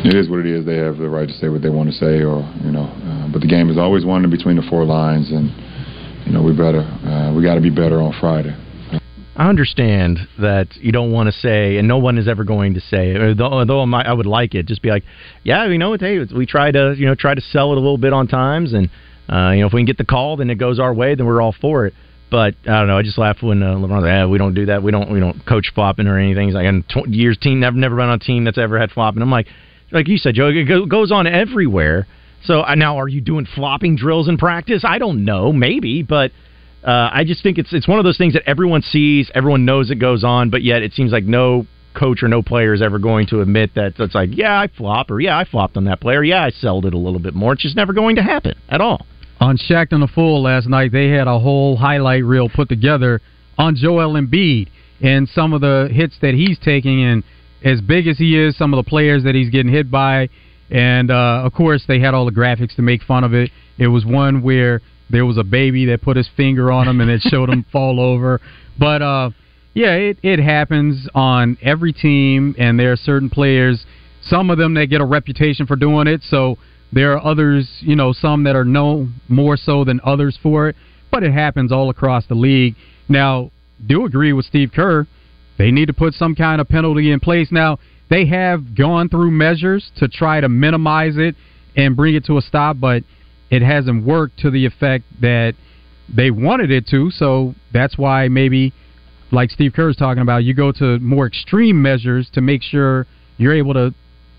it is what it is. They have the right to say what they want to say, or you know. Uh, but the game is always won in between the four lines, and you know we better uh, we got to be better on Friday. I understand that you don't want to say, and no one is ever going to say, it, though, though I, would like it. Just be like, yeah, you know, hey, we try to, you know, try to sell it a little bit on times, and uh, you know, if we can get the call, then it goes our way, then we're all for it. But I don't know. I just laugh when uh, LeBron's like, yeah, we don't do that. We don't, we don't coach flopping or anything. He's like, and tw- years team, never, never been on a team that's ever had flopping. I'm like, like you said, Joe, it go- goes on everywhere. So uh, now, are you doing flopping drills in practice? I don't know, maybe, but uh, I just think it's it's one of those things that everyone sees, everyone knows it goes on, but yet it seems like no coach or no player is ever going to admit that it's like, yeah, I flop, or yeah, I flopped on that player, yeah, I sold it a little bit more. It's just never going to happen at all. On Shaqtin' a Fool last night, they had a whole highlight reel put together on Joel Embiid and some of the hits that he's taking, and as big as he is, some of the players that he's getting hit by, and uh, of course they had all the graphics to make fun of it. It was one where there was a baby that put his finger on him and it showed him fall over, but uh, yeah, it it happens on every team, and there are certain players, some of them that get a reputation for doing it, so. There are others, you know, some that are known more so than others for it, but it happens all across the league. Now, do agree with Steve Kerr. They need to put some kind of penalty in place. Now, they have gone through measures to try to minimize it and bring it to a stop, but it hasn't worked to the effect that they wanted it to. So that's why maybe, like Steve Kerr is talking about, you go to more extreme measures to make sure you're able to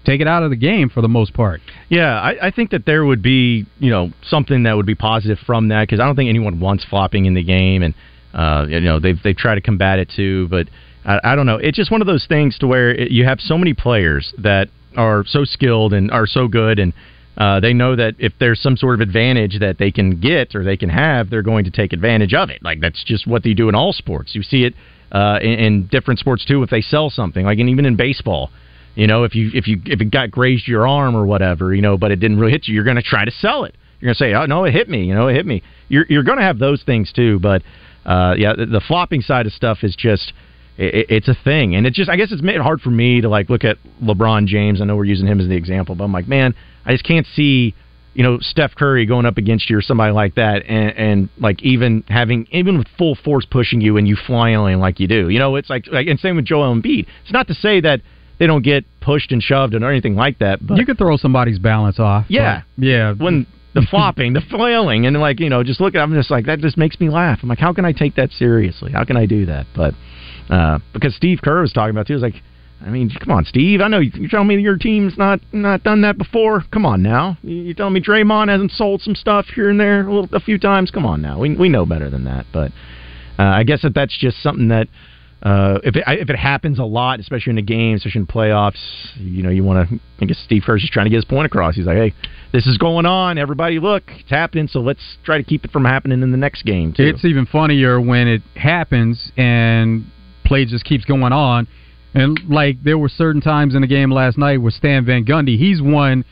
take it out of the game for the most part. Yeah, I, I think that there would be you know something that would be positive from that because I don't think anyone wants flopping in the game, and uh, you know they've they've tried to combat it too, but I, I don't know. It's just one of those things to where it, you have so many players that are so skilled and are so good and. Uh, they know that if there's some sort of advantage that they can get or they can have, they're going to take advantage of it. Like that's just what they do in all sports. You see it uh, in, in different sports too. If they sell something, like and even in baseball, you know, if you if you if it got grazed your arm or whatever, you know, but it didn't really hit you, you're going to try to sell it. You're going to say, "Oh no, it hit me." You know, it hit me. You're you're going to have those things too, but uh, yeah, the, the flopping side of stuff is just it, it's a thing, and it just I guess it's made it hard for me to like look at LeBron James. I know we're using him as the example, but I'm like, man, I just can't see you know Steph Curry going up against you or somebody like that, and, and like even having even with full force pushing you and you flying like you do. You know, it's like, like and same with Joel Embiid. It's not to say that they don't get pushed and shoved and or anything like that. But you could throw somebody's balance off. Yeah, yeah. When the flopping, the flailing, and like you know, just look at, I'm just like that. Just makes me laugh. I'm like, how can I take that seriously? How can I do that? But uh, because Steve Kerr was talking about too, he was like. I mean, come on, Steve. I know you're telling me your team's not not done that before. Come on now. You're telling me Draymond hasn't sold some stuff here and there a, little, a few times. Come on now. We we know better than that. But uh, I guess that that's just something that uh, if it, if it happens a lot, especially in a game, especially in playoffs, you know, you want to. I guess Steve Kerr's just trying to get his point across. He's like, "Hey, this is going on. Everybody, look, it's happening. So let's try to keep it from happening in the next game." Too. It's even funnier when it happens and play just keeps going on. And like there were certain times in the game last night with Stan Van Gundy, he's one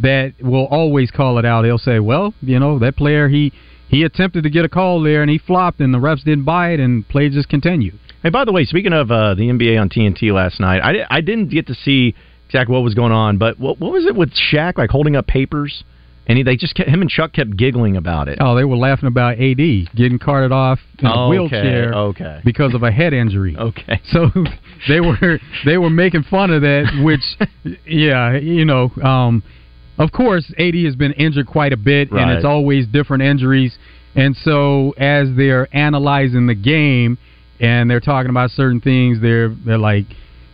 that will always call it out. He'll say, "Well, you know, that player he." He attempted to get a call there and he flopped, and the refs didn't buy it, and play just continued. Hey, by the way, speaking of uh, the NBA on TNT last night, I, I didn't get to see exactly what was going on, but what, what was it with Shaq like holding up papers? And he, they just kept, him and Chuck kept giggling about it. Oh, they were laughing about AD getting carted off in a Okay, wheelchair okay. because of a head injury. Okay, so they were they were making fun of that, which yeah, you know, um, of course, AD has been injured quite a bit, and it's always different injuries. And so as they're analyzing the game and they're talking about certain things, they're they're like,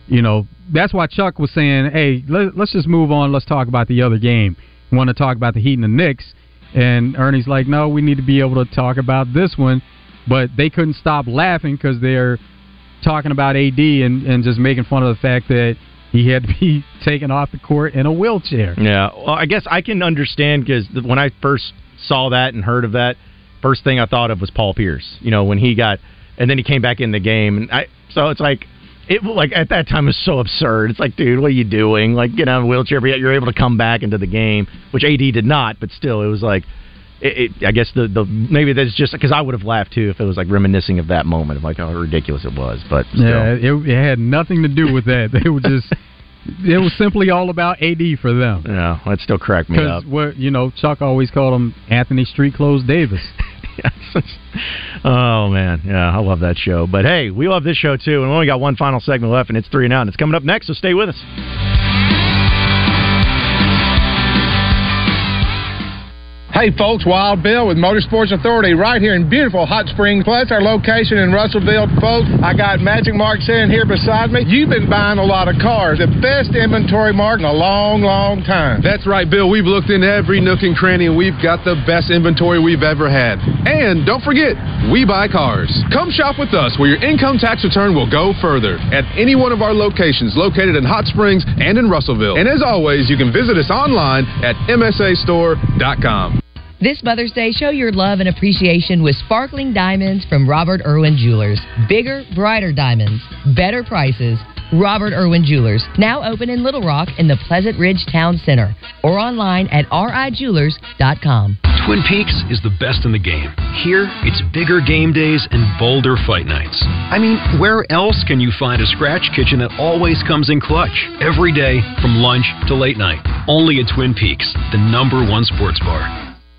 you know, that's why Chuck was saying, "Hey, let, let's just move on. Let's talk about the other game. Want to talk about the Heat and the Knicks?" And Ernie's like, "No, we need to be able to talk about this one." But they couldn't stop laughing because they're talking about AD and, and just making fun of the fact that he had to be taken off the court in a wheelchair. Yeah, well, I guess I can understand because when I first saw that and heard of that, first thing I thought of was Paul Pierce. You know, when he got, and then he came back in the game, and I so it's like. It like at that time was so absurd. It's like, dude, what are you doing? Like, get out of a wheelchair, but yet you're able to come back into the game, which AD did not. But still, it was like, it, it, I guess the the maybe that's just because I would have laughed too if it was like reminiscing of that moment of like how ridiculous it was. But still. Yeah, it, it had nothing to do with that. They were just. It was simply all about AD for them. Yeah, that still cracked me up. Because you know, Chuck always called him Anthony Street Clothes Davis. Oh man, yeah, I love that show. But hey, we love this show too, and we only got one final segment left, and it's three and out. And it's coming up next, so stay with us. Hey folks, Wild Bill with Motorsports Authority right here in beautiful Hot Springs. Plus our location in Russellville. Folks, I got Magic Mark sitting here beside me. You've been buying a lot of cars. The best inventory mark in a long, long time. That's right, Bill. We've looked in every nook and cranny and we've got the best inventory we've ever had. And don't forget, we buy cars. Come shop with us where your income tax return will go further at any one of our locations located in Hot Springs and in Russellville. And as always, you can visit us online at msastore.com. This Mother's Day, show your love and appreciation with sparkling diamonds from Robert Irwin Jewelers. Bigger, brighter diamonds, better prices. Robert Irwin Jewelers, now open in Little Rock in the Pleasant Ridge Town Center or online at rijewelers.com. Twin Peaks is the best in the game. Here, it's bigger game days and bolder fight nights. I mean, where else can you find a scratch kitchen that always comes in clutch? Every day, from lunch to late night. Only at Twin Peaks, the number one sports bar.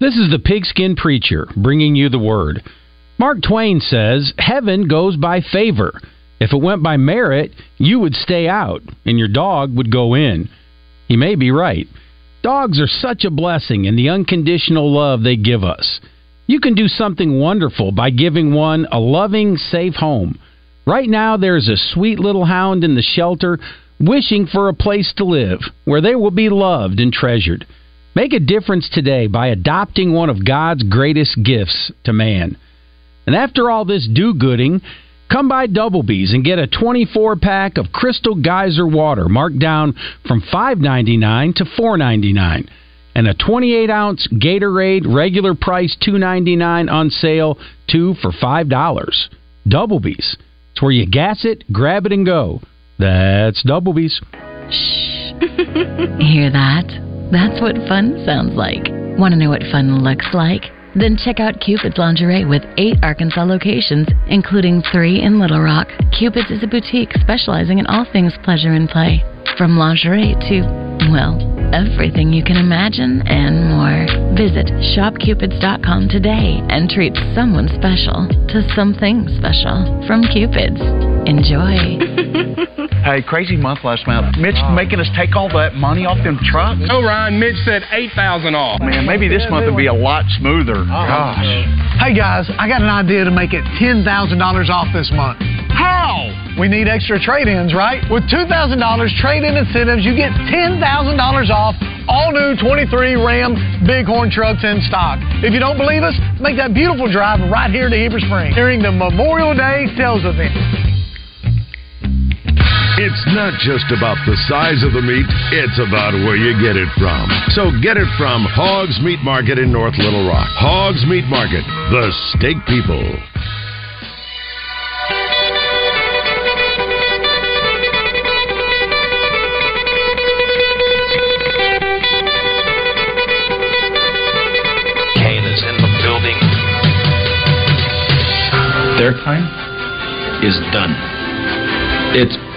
This is the Pigskin Preacher bringing you the word. Mark Twain says, Heaven goes by favor. If it went by merit, you would stay out and your dog would go in. He may be right. Dogs are such a blessing in the unconditional love they give us. You can do something wonderful by giving one a loving, safe home. Right now, there's a sweet little hound in the shelter wishing for a place to live where they will be loved and treasured. Make a difference today by adopting one of God's greatest gifts to man. And after all this do gooding, come by Doublebees and get a 24 pack of Crystal Geyser water marked down from $5.99 to $4.99 and a 28 ounce Gatorade regular price $2.99 on sale, two for $5. Doublebees. It's where you gas it, grab it, and go. That's Doublebees. Shh hear that? That's what fun sounds like. Want to know what fun looks like? Then check out Cupid's Lingerie with eight Arkansas locations, including three in Little Rock. Cupid's is a boutique specializing in all things pleasure and play, from lingerie to, well, everything you can imagine and more. Visit shopcupids.com today and treat someone special to something special from Cupid's. Enjoy. Hey, crazy month last month. Mitch oh. making us take all that money off them trucks. No, Ryan, Mitch said 8000 off. Man, maybe this month will be a lot smoother. Oh, Gosh. Hey guys, I got an idea to make it $10,000 off this month. How? We need extra trade ins, right? With $2,000 trade in incentives, you get $10,000 off all new 23 Ram Bighorn trucks in stock. If you don't believe us, make that beautiful drive right here to Heber Springs during the Memorial Day sales event. It's not just about the size of the meat, it's about where you get it from. So get it from Hogs Meat Market in North Little Rock. Hogs Meat Market, the steak people. Kane is in the building. Their time is done. It's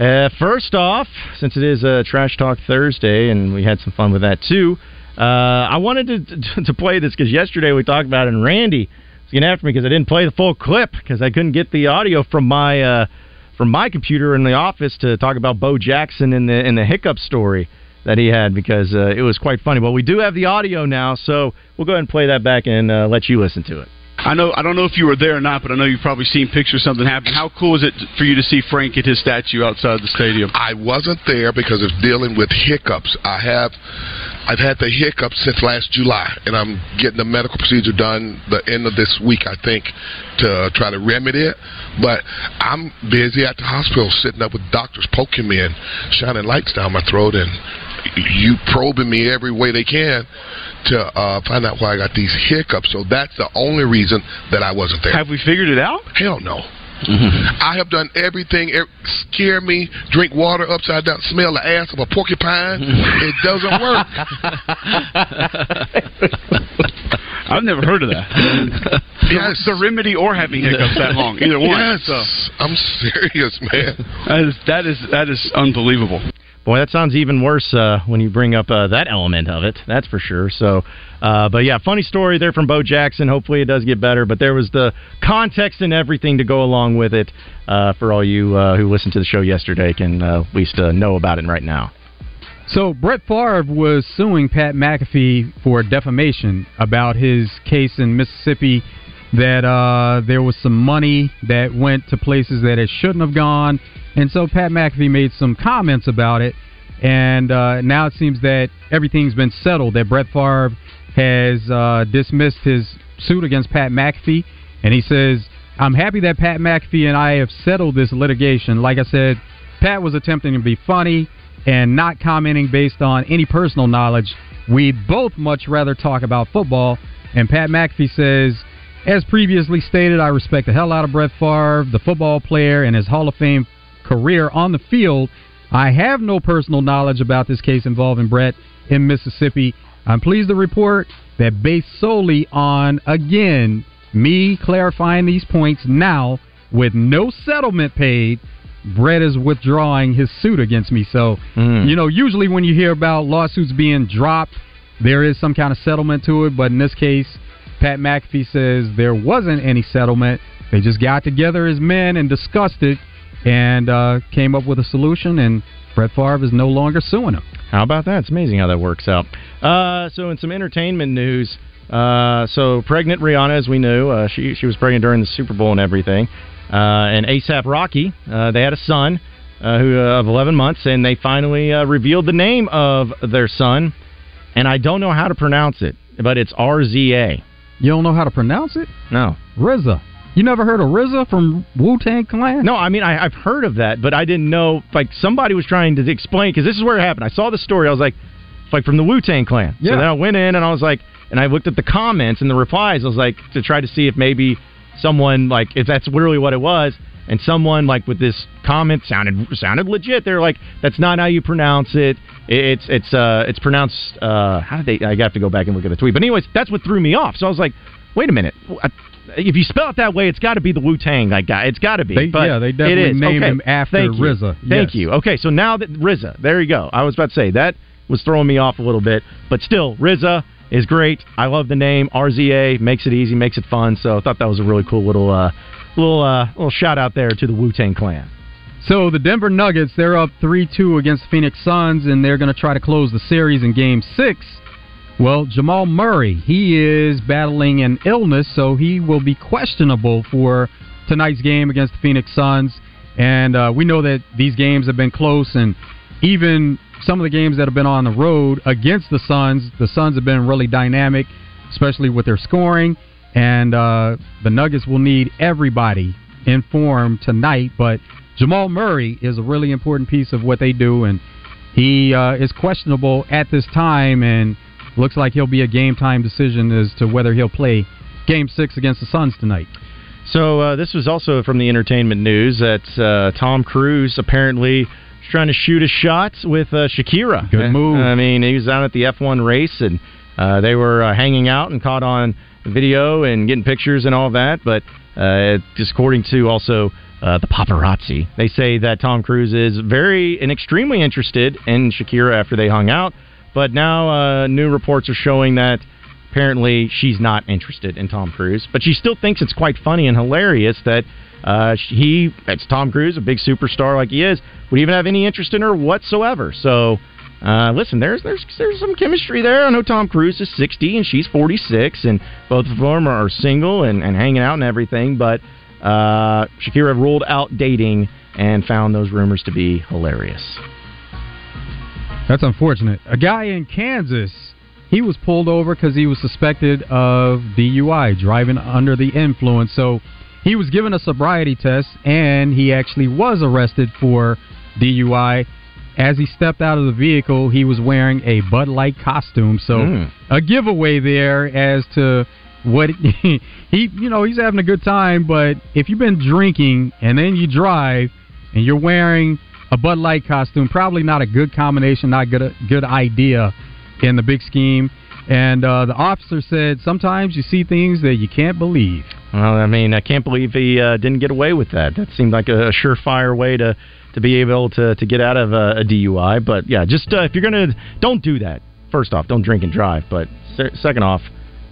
Uh, first off, since it is a Trash Talk Thursday, and we had some fun with that too, uh, I wanted to, to, play this because yesterday we talked about it, and Randy was getting after me because I didn't play the full clip because I couldn't get the audio from my uh, from my computer in the office to talk about Bo Jackson and the and the hiccup story that he had because uh, it was quite funny. Well, we do have the audio now, so we'll go ahead and play that back and uh, let you listen to it. I know I don't know if you were there or not, but I know you've probably seen pictures of something happen. How cool is it for you to see Frank at his statue outside the stadium? I wasn't there because of dealing with hiccups. I have I've had the hiccups since last July, and I'm getting the medical procedure done the end of this week, I think, to try to remedy it. But I'm busy at the hospital, sitting up with doctors poking me and shining lights down my throat, and you probing me every way they can to uh, find out why I got these hiccups. So that's the only reason that I wasn't there. Have we figured it out? Hell no. I have done everything. er- Scare me, drink water upside down, smell the ass of a porcupine. it doesn't work. I've never heard of that. yes. The remedy or having hiccups that long, either one. Yes. So I'm serious, man. that is that is that is unbelievable. Boy, that sounds even worse uh, when you bring up uh, that element of it. That's for sure. So, uh, but yeah, funny story there from Bo Jackson. Hopefully, it does get better. But there was the context and everything to go along with it. Uh, for all you uh, who listened to the show yesterday, can uh, at least know about it right now. So Brett Favre was suing Pat McAfee for defamation about his case in Mississippi that uh, there was some money that went to places that it shouldn't have gone, and so Pat McAfee made some comments about it, and uh, now it seems that everything's been settled. That Brett Favre has uh, dismissed his suit against Pat McAfee, and he says, "I'm happy that Pat McAfee and I have settled this litigation." Like I said, Pat was attempting to be funny and not commenting based on any personal knowledge. We'd both much rather talk about football. And Pat McAfee says, as previously stated, I respect the hell out of Brett Favre, the football player, and his Hall of Fame career on the field. I have no personal knowledge about this case involving Brett in Mississippi. I'm pleased to report that based solely on, again, me clarifying these points now with no settlement paid, Brett is withdrawing his suit against me. So, hmm. you know, usually when you hear about lawsuits being dropped, there is some kind of settlement to it. But in this case, Pat McAfee says there wasn't any settlement. They just got together as men and discussed it and uh, came up with a solution. And Brett Favre is no longer suing him. How about that? It's amazing how that works out. Uh, so, in some entertainment news, uh, so pregnant Rihanna, as we knew, uh, she she was pregnant during the Super Bowl and everything. Uh, and ASAP Rocky, uh, they had a son uh, who uh, of 11 months, and they finally revealed the name of their son. And I don't know how to pronounce it, but it's RZA. You don't know how to pronounce it? No, RZA. You never heard of RZA from Wu Tang Clan? No, I mean I, I've heard of that, but I didn't know. Like somebody was trying to explain because this is where it happened. I saw the story. I was like, like from the Wu Tang Clan. Yeah. So then I went in and I was like, and I looked at the comments and the replies. I was like to try to see if maybe someone like if that's really what it was. And someone like with this comment sounded sounded legit. They're like, "That's not how you pronounce it. It's it's uh it's pronounced uh how did they? I have to go back and look at the tweet. But anyways, that's what threw me off. So I was like, "Wait a minute, I- if you spell it that way, it's got to be the Wu Tang like guy. It's got to be. They- but yeah, they it definitely named Okay. him after Thank you. RZA. Thank you. Okay, so now that RZA, there you go. I was about to say that was throwing me off a little bit, but still, RZA is great. I love the name RZA. Makes it easy, makes it fun. So I thought that was a really cool little uh, little uh, little shout out there to the Wu Tang Clan. So the Denver Nuggets, they're up 3-2 against the Phoenix Suns, and they're going to try to close the series in Game 6. Well, Jamal Murray, he is battling an illness, so he will be questionable for tonight's game against the Phoenix Suns. And uh, we know that these games have been close, and even some of the games that have been on the road against the Suns, the Suns have been really dynamic, especially with their scoring. And uh, the Nuggets will need everybody in form tonight, but Jamal Murray is a really important piece of what they do, and he uh, is questionable at this time, and looks like he'll be a game time decision as to whether he'll play Game Six against the Suns tonight. So uh, this was also from the entertainment news that uh, Tom Cruise apparently was trying to shoot a shot with uh, Shakira. Good move. I mean, he was out at the F1 race and uh, they were uh, hanging out and caught on video and getting pictures and all that. But uh, just according to also uh, the paparazzi, they say that Tom Cruise is very and extremely interested in Shakira after they hung out. But now uh, new reports are showing that apparently she's not interested in Tom Cruise, but she still thinks it's quite funny and hilarious that uh, he, that's Tom Cruise, a big superstar like he is, would even have any interest in her whatsoever. So, uh, listen, there's there's there's some chemistry there. I know Tom Cruise is 60 and she's 46, and both of them are single and, and hanging out and everything. But uh, Shakira ruled out dating and found those rumors to be hilarious. That's unfortunate. A guy in Kansas, he was pulled over because he was suspected of DUI, driving under the influence. So he was given a sobriety test, and he actually was arrested for DUI. As he stepped out of the vehicle, he was wearing a Bud Light costume. So Mm. a giveaway there as to what he, you know, he's having a good time. But if you've been drinking and then you drive and you're wearing a Bud Light costume, probably not a good combination, not good a good idea in the big scheme. And uh, the officer said sometimes you see things that you can't believe. Well, I mean, I can't believe he uh, didn't get away with that. That seemed like a, a surefire way to to be able to to get out of a, a DUI. But yeah, just uh, if you're gonna, don't do that. First off, don't drink and drive. But se- second off,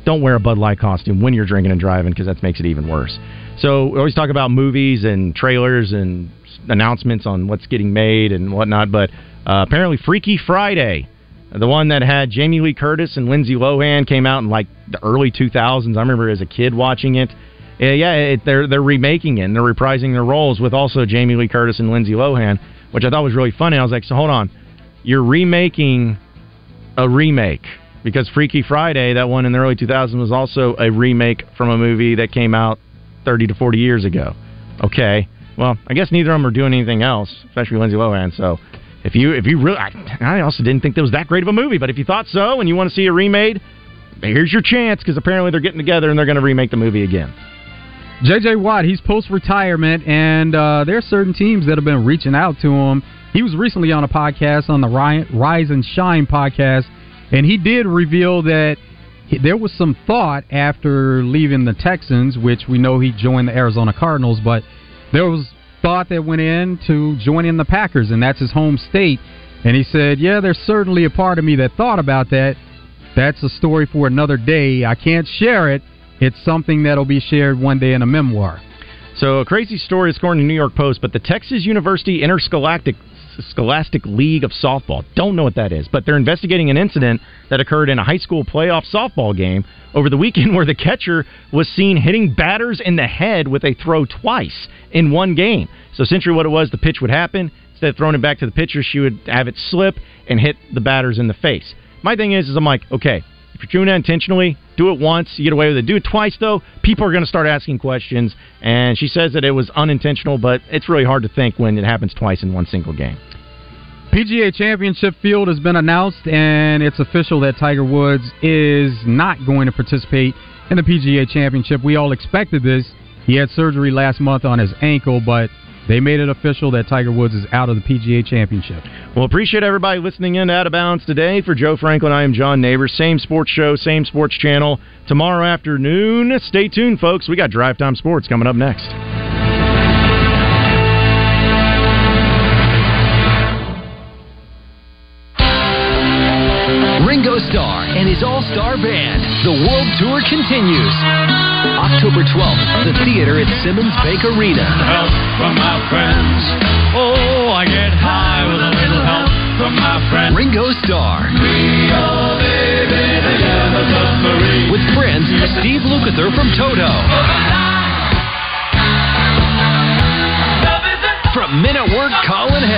don't wear a Bud Light costume when you're drinking and driving because that makes it even worse. So we always talk about movies and trailers and announcements on what's getting made and whatnot. But uh, apparently, Freaky Friday, the one that had Jamie Lee Curtis and Lindsay Lohan, came out in like the early 2000s. I remember as a kid watching it. Uh, yeah, it, they're they're remaking it and they're reprising their roles with also Jamie Lee Curtis and Lindsay Lohan, which I thought was really funny. I was like, so hold on, you're remaking a remake because Freaky Friday, that one in the early 2000s, was also a remake from a movie that came out 30 to 40 years ago. Okay, well, I guess neither of them are doing anything else, especially Lindsay Lohan. So if you if you really, I, I also didn't think that was that great of a movie, but if you thought so and you want to see it remade, here's your chance because apparently they're getting together and they're going to remake the movie again. J.J. Watt, he's post retirement, and uh, there are certain teams that have been reaching out to him. He was recently on a podcast on the Rise and Shine podcast, and he did reveal that there was some thought after leaving the Texans, which we know he joined the Arizona Cardinals, but there was thought that went in into joining the Packers, and that's his home state. And he said, Yeah, there's certainly a part of me that thought about that. That's a story for another day. I can't share it. It's something that'll be shared one day in a memoir. So a crazy story is according to New York Post, but the Texas University Interscholastic Scholastic League of Softball don't know what that is, but they're investigating an incident that occurred in a high school playoff softball game over the weekend where the catcher was seen hitting batters in the head with a throw twice in one game. So essentially what it was, the pitch would happen, instead of throwing it back to the pitcher, she would have it slip and hit the batters in the face. My thing is, is I'm like, okay, if you're doing intentionally, do it once, you get away with it. Do it twice, though, people are going to start asking questions. And she says that it was unintentional, but it's really hard to think when it happens twice in one single game. PGA Championship field has been announced, and it's official that Tiger Woods is not going to participate in the PGA Championship. We all expected this. He had surgery last month on his ankle, but they made it official that Tiger Woods is out of the PGA Championship. Well, appreciate everybody listening in to Out of Bounds today. For Joe Franklin, I am John Neighbors. Same sports show, same sports channel. Tomorrow afternoon, stay tuned, folks. We got Drive Time Sports coming up next. Starr and his all star band. The world tour continues. October 12th, the theater at Simmons Bank Arena. Help from my friends. Oh, I get high with a little help from my friends. Ringo Starr. We all live in a submarine. With friends Steve Lukather from Toto. From Men at Work, Colin